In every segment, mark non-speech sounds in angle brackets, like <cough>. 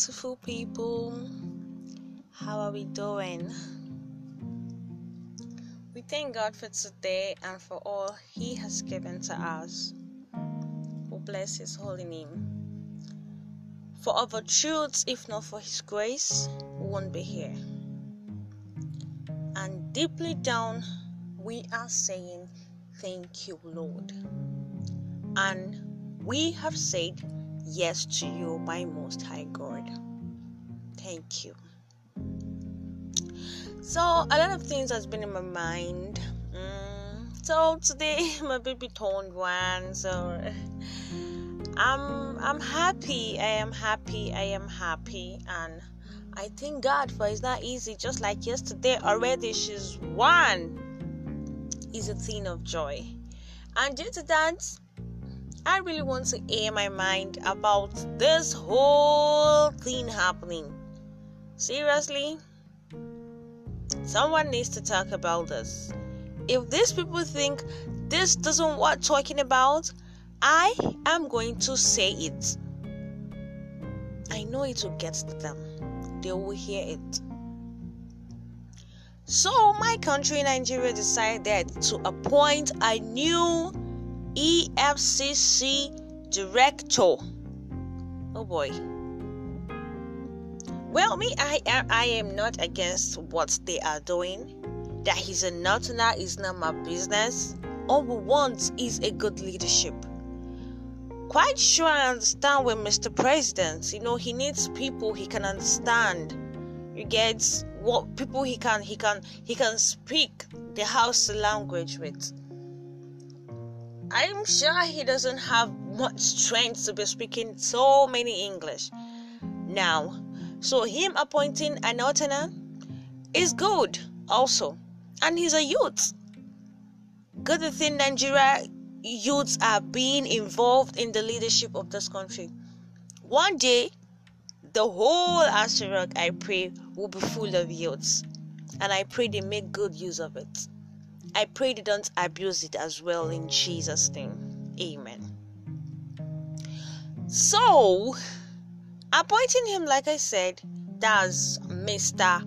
beautiful people. How are we doing? We thank God for today and for all He has given to us. We bless His holy name. For other truths, if not for His grace, we won't be here. And deeply down, we are saying, Thank you, Lord. And we have said, yes to you, my Most High God. Thank you. So, a lot of things has been in my mind. Mm, so today, my baby turned one. So, <sighs> I'm I'm happy. I am happy. I am happy, and I thank God for it's not easy. Just like yesterday, already she's one. Is a thing of joy, and due to that, I really want to air my mind about this whole thing happening. Seriously? Someone needs to talk about this. If these people think this doesn't worth talking about, I am going to say it. I know it will get to them. They will hear it. So, my country, Nigeria, decided to appoint a new EFCC director. Oh boy. Well, me, I am, I am not against what they are doing. That he's a northerner is not my business. All we want is a good leadership. Quite sure I understand with Mr. President. You know, he needs people he can understand. You get what people he can he can he can speak the Hausa language with I'm sure he doesn't have much strength to be speaking so many English now. So him appointing an alternate is good also. And he's a youth. Good thing Nigeria youths are being involved in the leadership of this country. One day, the whole Aso Rock, I pray, will be full of youths. And I pray they make good use of it. I pray they don't abuse it as well in Jesus' name. Amen. So, appointing him, like I said, that's Mr.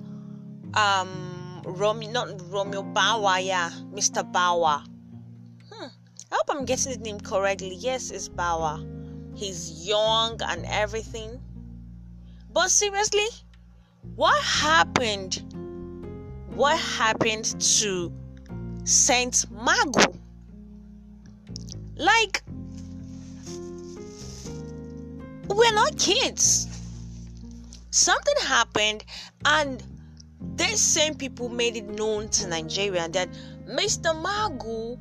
Um, Romeo, not Romeo Bawa, yeah, Mr. Bawa. Hmm. I hope I'm getting the name correctly. Yes, it's Bawa. He's young and everything. But seriously, what happened? What happened to Saint Magu. Like, we're not kids. Something happened, and these same people made it known to Nigeria that Mr. Magu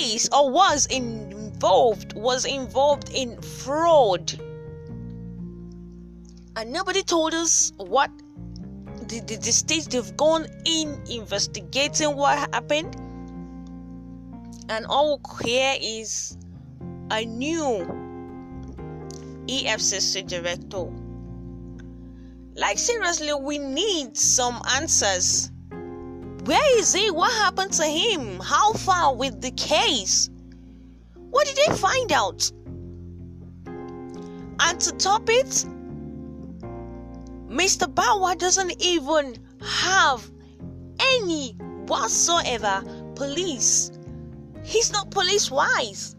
is or was involved was involved in fraud and nobody told us what the, the, the stage they've gone in investigating what happened and all we here is a new EFCC director. Like seriously, we need some answers. Where is he? What happened to him? How far with the case? What did they find out? And to top it, Mr. Bawa doesn't even have any whatsoever police. He's not police wise.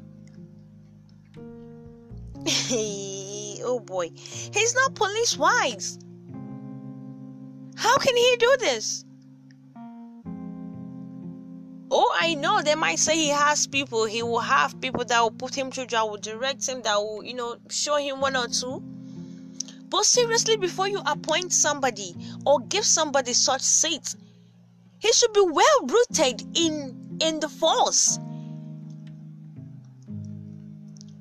<laughs> oh boy. He's not police wise. How can he do this? Oh, I know they might say he has people. He will have people that will put him through, that will direct him, that will, you know, show him one or two. But seriously, before you appoint somebody or give somebody such seats, he should be well rooted in in the force.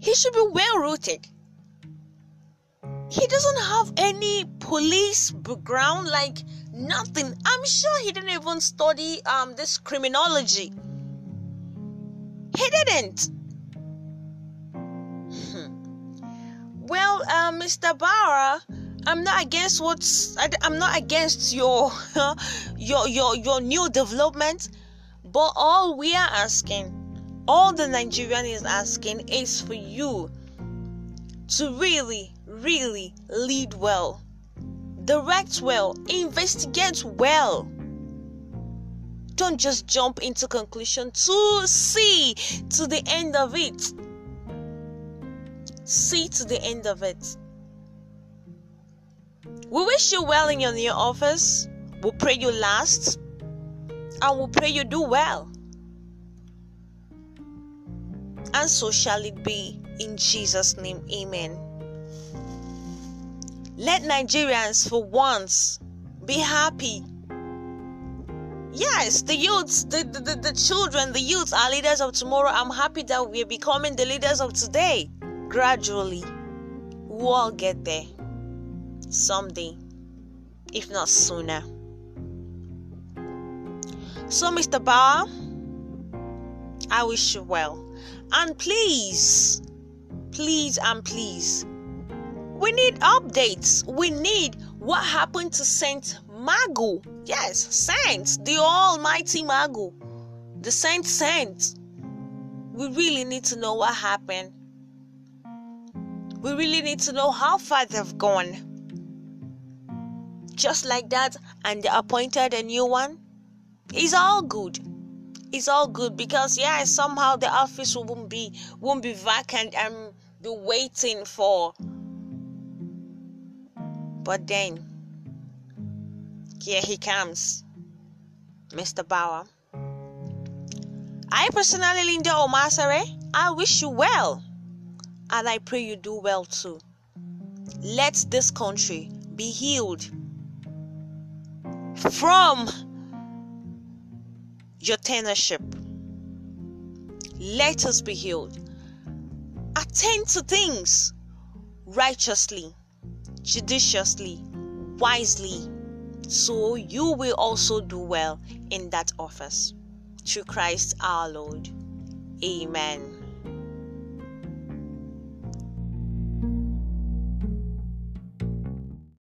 He should be well rooted. He doesn't have any police background, like nothing. I'm sure he didn't even study um this criminology. He didn't. Uh, Mr. Barra, I'm not against what's. I, am not against your, <laughs> your your your new development, but all we are asking, all the Nigerian is asking, is for you to really, really lead well, direct well, investigate well. Don't just jump into conclusion to see to the end of it. See to the end of it. We wish you well in your new office. We'll pray you last. And we'll pray you do well. And so shall it be in Jesus' name. Amen. Let Nigerians for once be happy. Yes, the youths, the, the, the, children, the youths are leaders of tomorrow. I'm happy that we're becoming the leaders of today. Gradually, we'll all get there someday, if not sooner. So, Mr. Bawa, I wish you well. And please, please, and please, we need updates. We need what happened to Saint Magu. Yes, Saint, the Almighty Magu, the Saint Saint. We really need to know what happened. We really need to know how far they've gone. Just like that, and they appointed a new one. It's all good it's all good because yeah somehow the office won't be won't be vacant and be waiting for but then here he comes mr bawa i personally linda omasare i wish you well and i pray you do well too let this country be healed from your tenureship. Let us be healed. Attend to things righteously, judiciously, wisely, so you will also do well in that office. Through Christ our Lord. Amen.